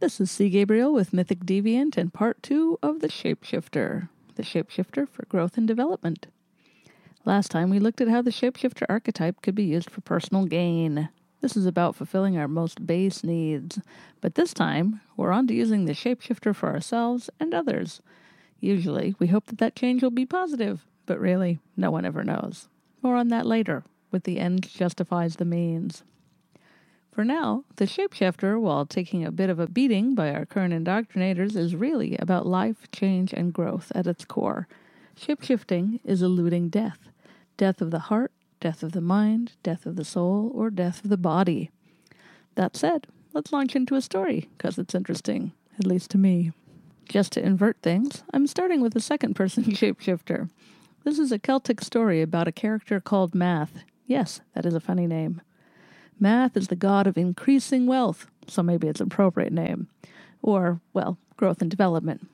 This is C. Gabriel with Mythic Deviant and part two of The Shapeshifter, the shapeshifter for growth and development. Last time we looked at how the shapeshifter archetype could be used for personal gain. This is about fulfilling our most base needs, but this time we're on to using the shapeshifter for ourselves and others. Usually we hope that that change will be positive, but really, no one ever knows. More on that later, with the end justifies the means. For now, the shapeshifter, while taking a bit of a beating by our current indoctrinators, is really about life, change, and growth at its core. Shapeshifting is eluding death death of the heart, death of the mind, death of the soul, or death of the body. That said, let's launch into a story, because it's interesting, at least to me. Just to invert things, I'm starting with a second person shapeshifter. This is a Celtic story about a character called Math. Yes, that is a funny name. Math is the god of increasing wealth, so maybe it's an appropriate name. Or, well, growth and development.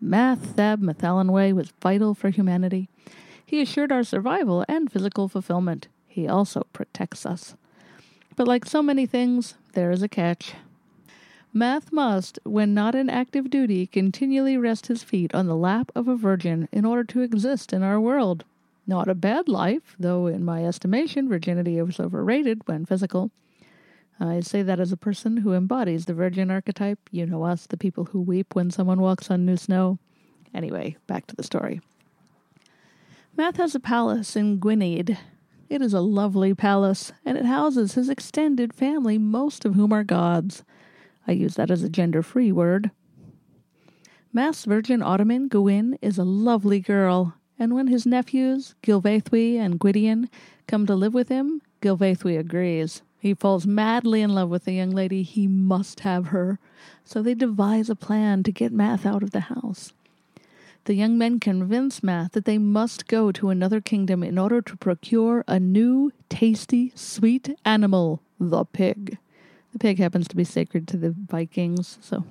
Math fab Mathonwy was vital for humanity. He assured our survival and physical fulfillment. He also protects us. But like so many things, there is a catch. Math must, when not in active duty, continually rest his feet on the lap of a virgin in order to exist in our world. Not a bad life, though in my estimation, virginity is overrated when physical. I say that as a person who embodies the virgin archetype. You know us, the people who weep when someone walks on new snow. Anyway, back to the story. Math has a palace in Gwynedd. It is a lovely palace, and it houses his extended family, most of whom are gods. I use that as a gender free word. Math's virgin Ottoman Gwyn is a lovely girl, and when his nephews, Gilvaethwy and Gwydion, come to live with him, Gilvaethwy agrees. He falls madly in love with the young lady. He must have her. So they devise a plan to get Math out of the house. The young men convince Math that they must go to another kingdom in order to procure a new, tasty, sweet animal, the pig. The pig happens to be sacred to the Vikings, so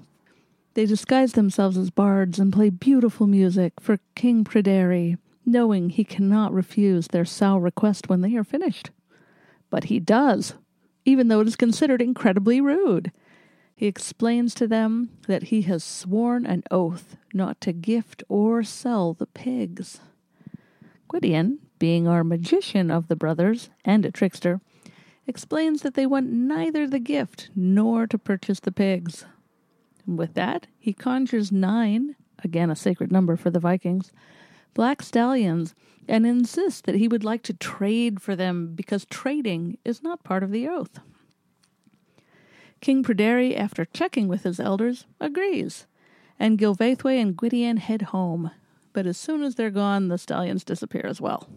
they disguise themselves as bards and play beautiful music for King Pryderi, knowing he cannot refuse their sow request when they are finished. But he does, even though it is considered incredibly rude. He explains to them that he has sworn an oath not to gift or sell the pigs. Gwydion, being our magician of the brothers and a trickster, explains that they want neither the gift nor to purchase the pigs. With that, he conjures nine, again a sacred number for the Vikings, black stallions, and insists that he would like to trade for them because trading is not part of the oath. King Pryderi, after checking with his elders, agrees, and Gilvaethwy and Gwydion head home. But as soon as they're gone, the stallions disappear as well.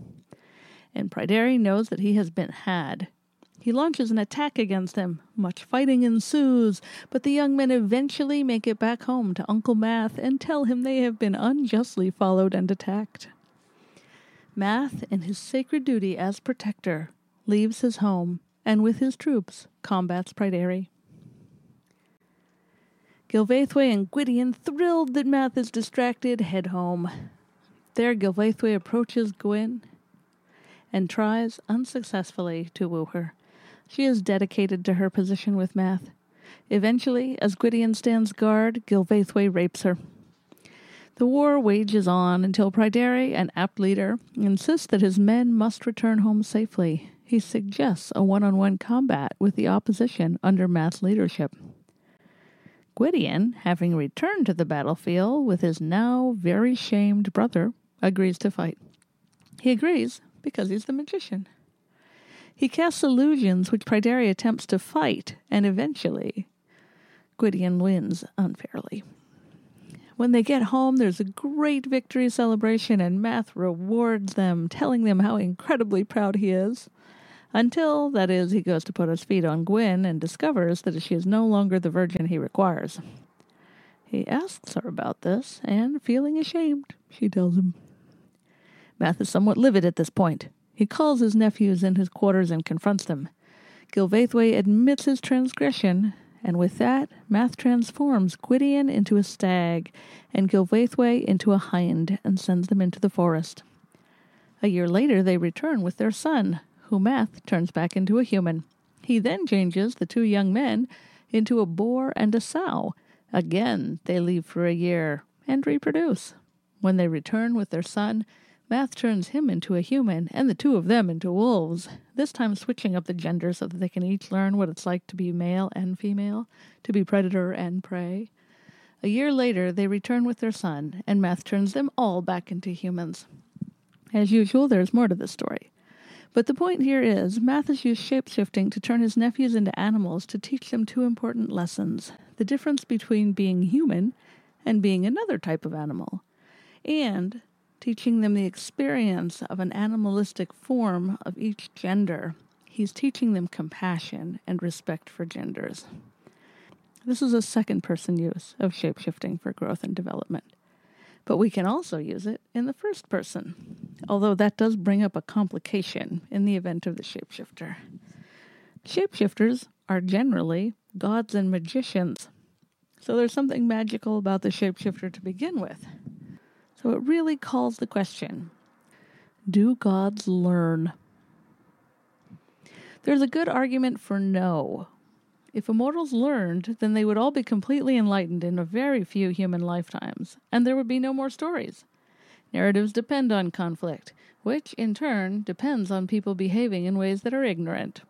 And Pryderi knows that he has been had, he launches an attack against them. Much fighting ensues, but the young men eventually make it back home to Uncle Math and tell him they have been unjustly followed and attacked. Math, in his sacred duty as protector, leaves his home and with his troops combats Pryderi. Gilvaethwy and Gwydion, thrilled that Math is distracted, head home. There, Gilvaethwy approaches Gwyn and tries unsuccessfully to woo her. She is dedicated to her position with Math. Eventually, as Gwydion stands guard, Gilvaethwy rapes her. The war wages on until Pryderi, an apt leader, insists that his men must return home safely. He suggests a one on one combat with the opposition under Math's leadership. Gwydion, having returned to the battlefield with his now very shamed brother, agrees to fight. He agrees because he's the magician. He casts illusions which Pryderi attempts to fight, and eventually Gwydion wins unfairly. When they get home, there's a great victory celebration, and Math rewards them, telling them how incredibly proud he is. Until, that is, he goes to put his feet on Gwyn and discovers that she is no longer the virgin he requires. He asks her about this, and feeling ashamed, she tells him. Math is somewhat livid at this point. He calls his nephews in his quarters and confronts them. Gilvaethwy admits his transgression, and with that, Math transforms Gwydion into a stag and Gilvaethwy into a hind and sends them into the forest. A year later, they return with their son, who Math turns back into a human. He then changes the two young men into a boar and a sow. Again, they leave for a year and reproduce. When they return with their son, Math turns him into a human and the two of them into wolves, this time switching up the gender so that they can each learn what it's like to be male and female, to be predator and prey. A year later, they return with their son, and Math turns them all back into humans. As usual, there's more to the story. But the point here is, Math has used shapeshifting to turn his nephews into animals to teach them two important lessons the difference between being human and being another type of animal, and teaching them the experience of an animalistic form of each gender. He's teaching them compassion and respect for genders. This is a second person use of shapeshifting for growth and development. But we can also use it in the first person, although that does bring up a complication in the event of the shapeshifter. Shapeshifters are generally gods and magicians, so there's something magical about the shapeshifter to begin with. So it really calls the question Do gods learn? There's a good argument for no. If immortals learned, then they would all be completely enlightened in a very few human lifetimes, and there would be no more stories. Narratives depend on conflict, which, in turn, depends on people behaving in ways that are ignorant.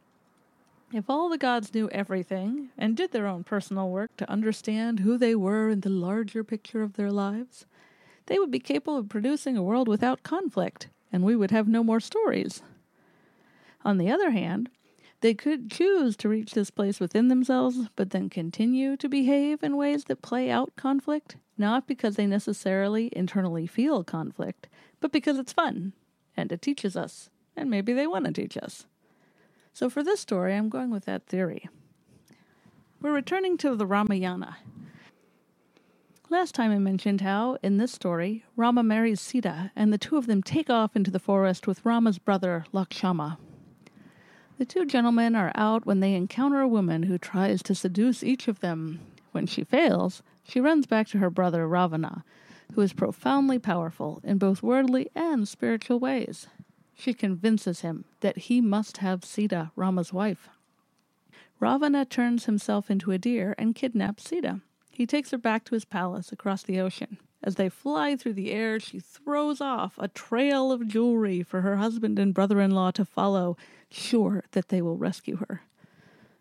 If all the gods knew everything and did their own personal work to understand who they were in the larger picture of their lives, they would be capable of producing a world without conflict, and we would have no more stories. On the other hand, they could choose to reach this place within themselves, but then continue to behave in ways that play out conflict, not because they necessarily internally feel conflict, but because it's fun, and it teaches us, and maybe they want to teach us. So for this story, I'm going with that theory. We're returning to the Ramayana, Last time I mentioned how, in this story, Rama marries Sita, and the two of them take off into the forest with Rama's brother, Lakshmana. The two gentlemen are out when they encounter a woman who tries to seduce each of them. When she fails, she runs back to her brother Ravana, who is profoundly powerful in both worldly and spiritual ways. She convinces him that he must have Sita, Rama's wife. Ravana turns himself into a deer and kidnaps Sita. He takes her back to his palace across the ocean. As they fly through the air, she throws off a trail of jewelry for her husband and brother in law to follow, sure that they will rescue her.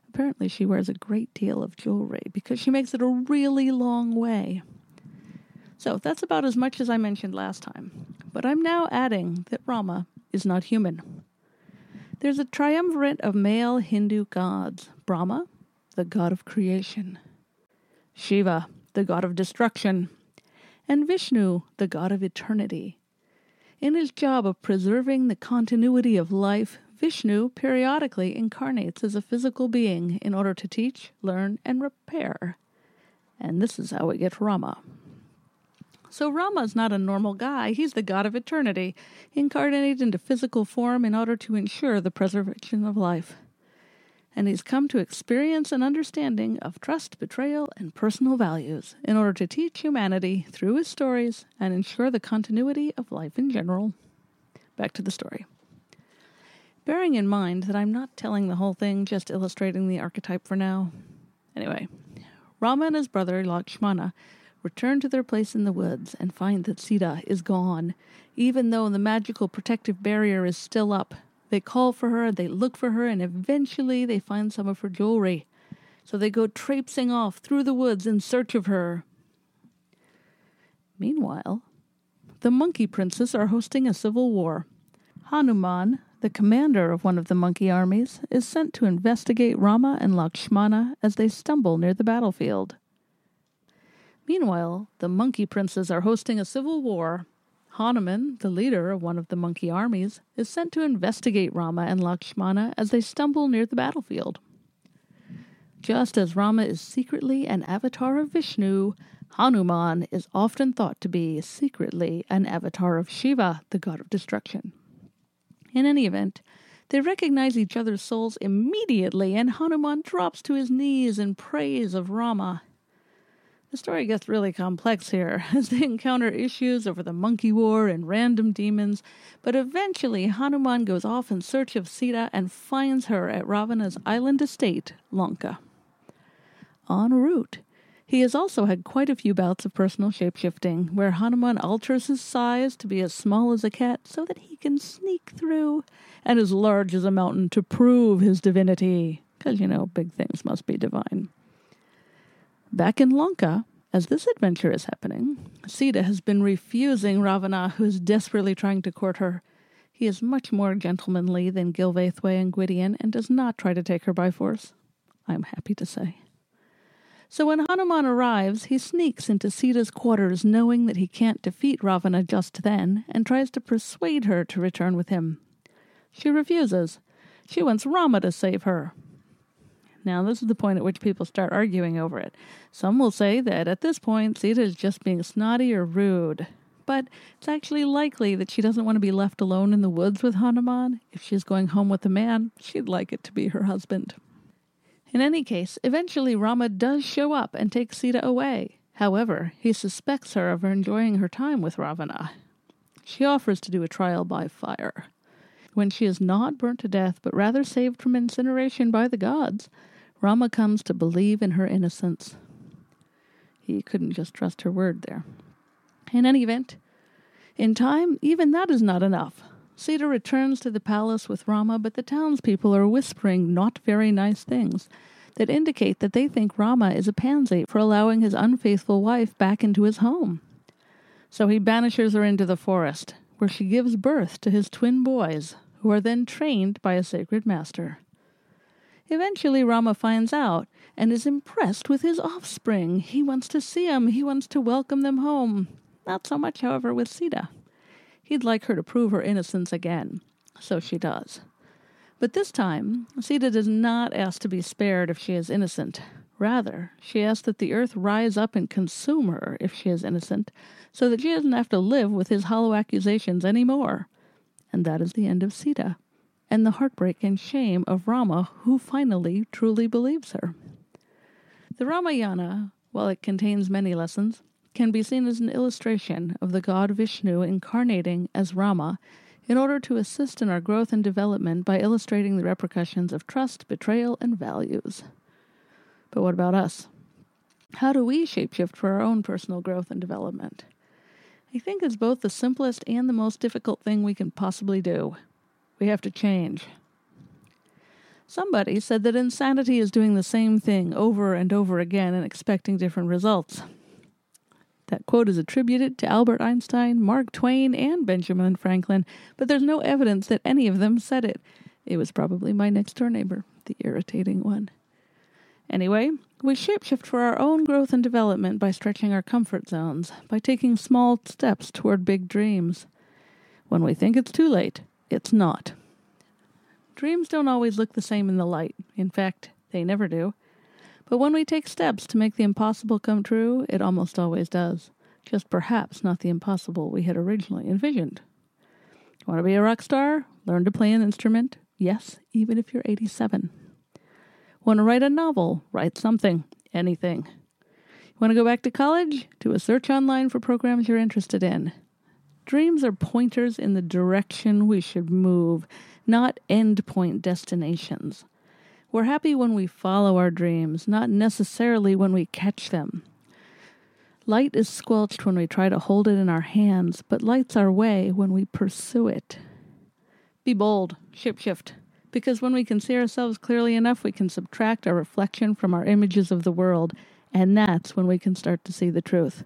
Apparently, she wears a great deal of jewelry because she makes it a really long way. So that's about as much as I mentioned last time. But I'm now adding that Rama is not human. There's a triumvirate of male Hindu gods Brahma, the god of creation, Shiva, the god of destruction, and Vishnu, the god of eternity. In his job of preserving the continuity of life, Vishnu periodically incarnates as a physical being in order to teach, learn, and repair. And this is how we get Rama. So Rama is not a normal guy, he's the god of eternity, incarnated into physical form in order to ensure the preservation of life and he's come to experience an understanding of trust, betrayal, and personal values in order to teach humanity through his stories and ensure the continuity of life in general. Back to the story. Bearing in mind that I'm not telling the whole thing, just illustrating the archetype for now. Anyway, Rama and his brother Lakshmana return to their place in the woods and find that Sita is gone, even though the magical protective barrier is still up they call for her, they look for her, and eventually they find some of her jewelry. So they go traipsing off through the woods in search of her. Meanwhile, the monkey princes are hosting a civil war. Hanuman, the commander of one of the monkey armies, is sent to investigate Rama and Lakshmana as they stumble near the battlefield. Meanwhile, the monkey princes are hosting a civil war Hanuman, the leader of one of the monkey armies, is sent to investigate Rama and Lakshmana as they stumble near the battlefield. Just as Rama is secretly an avatar of Vishnu, Hanuman is often thought to be secretly an avatar of Shiva, the god of destruction. In any event, they recognize each other's souls immediately, and Hanuman drops to his knees in praise of Rama. The story gets really complex here as they encounter issues over the monkey war and random demons, but eventually Hanuman goes off in search of Sita and finds her at Ravana's island estate, Lanka. en route. He has also had quite a few bouts of personal shapeshifting, where Hanuman alters his size to be as small as a cat so that he can sneak through, and as large as a mountain to prove his divinity. Because, you know, big things must be divine. Back in Lanka, as this adventure is happening, Sita has been refusing Ravana, who is desperately trying to court her. He is much more gentlemanly than Gilvaethwy and Gwydion and does not try to take her by force. I am happy to say. So when Hanuman arrives, he sneaks into Sita's quarters, knowing that he can't defeat Ravana just then, and tries to persuade her to return with him. She refuses. She wants Rama to save her. Now, this is the point at which people start arguing over it. Some will say that at this point, Sita is just being snotty or rude. But it's actually likely that she doesn't want to be left alone in the woods with Hanuman. If she's going home with a man, she'd like it to be her husband. In any case, eventually Rama does show up and take Sita away. However, he suspects her of enjoying her time with Ravana. She offers to do a trial by fire. When she is not burnt to death, but rather saved from incineration by the gods, Rama comes to believe in her innocence. He couldn't just trust her word there. In any event, in time, even that is not enough. Sita returns to the palace with Rama, but the townspeople are whispering not very nice things that indicate that they think Rama is a pansy for allowing his unfaithful wife back into his home. So he banishes her into the forest, where she gives birth to his twin boys, who are then trained by a sacred master. Eventually, Rama finds out and is impressed with his offspring. He wants to see them, he wants to welcome them home. Not so much, however, with Sita. He'd like her to prove her innocence again. So she does. But this time, Sita does not ask to be spared if she is innocent. Rather, she asks that the earth rise up and consume her if she is innocent, so that she doesn't have to live with his hollow accusations any more. And that is the end of Sita, and the heartbreak and shame of Rama, who finally truly believes her. The Ramayana, while it contains many lessons, can be seen as an illustration of the god Vishnu incarnating as Rama in order to assist in our growth and development by illustrating the repercussions of trust, betrayal, and values. But what about us? How do we shapeshift for our own personal growth and development? I think it's both the simplest and the most difficult thing we can possibly do. We have to change. Somebody said that insanity is doing the same thing over and over again and expecting different results. That quote is attributed to Albert Einstein, Mark Twain, and Benjamin Franklin, but there's no evidence that any of them said it. It was probably my next door neighbor, the irritating one. Anyway, we shapeshift for our own growth and development by stretching our comfort zones, by taking small steps toward big dreams. When we think it's too late, it's not. Dreams don't always look the same in the light. In fact, they never do. But when we take steps to make the impossible come true, it almost always does. Just perhaps not the impossible we had originally envisioned. Want to be a rock star? Learn to play an instrument? Yes, even if you're 87. Want to write a novel? Write something. Anything. Want to go back to college? Do a search online for programs you're interested in. Dreams are pointers in the direction we should move, not endpoint destinations. We're happy when we follow our dreams, not necessarily when we catch them. Light is squelched when we try to hold it in our hands, but lights our way when we pursue it. Be bold, shapeshift, because when we can see ourselves clearly enough, we can subtract our reflection from our images of the world, and that's when we can start to see the truth.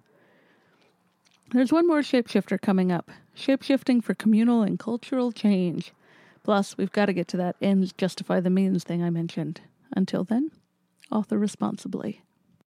There's one more shapeshifter coming up shapeshifting for communal and cultural change. Plus, we've got to get to that ends justify the means thing I mentioned. Until then, author responsibly.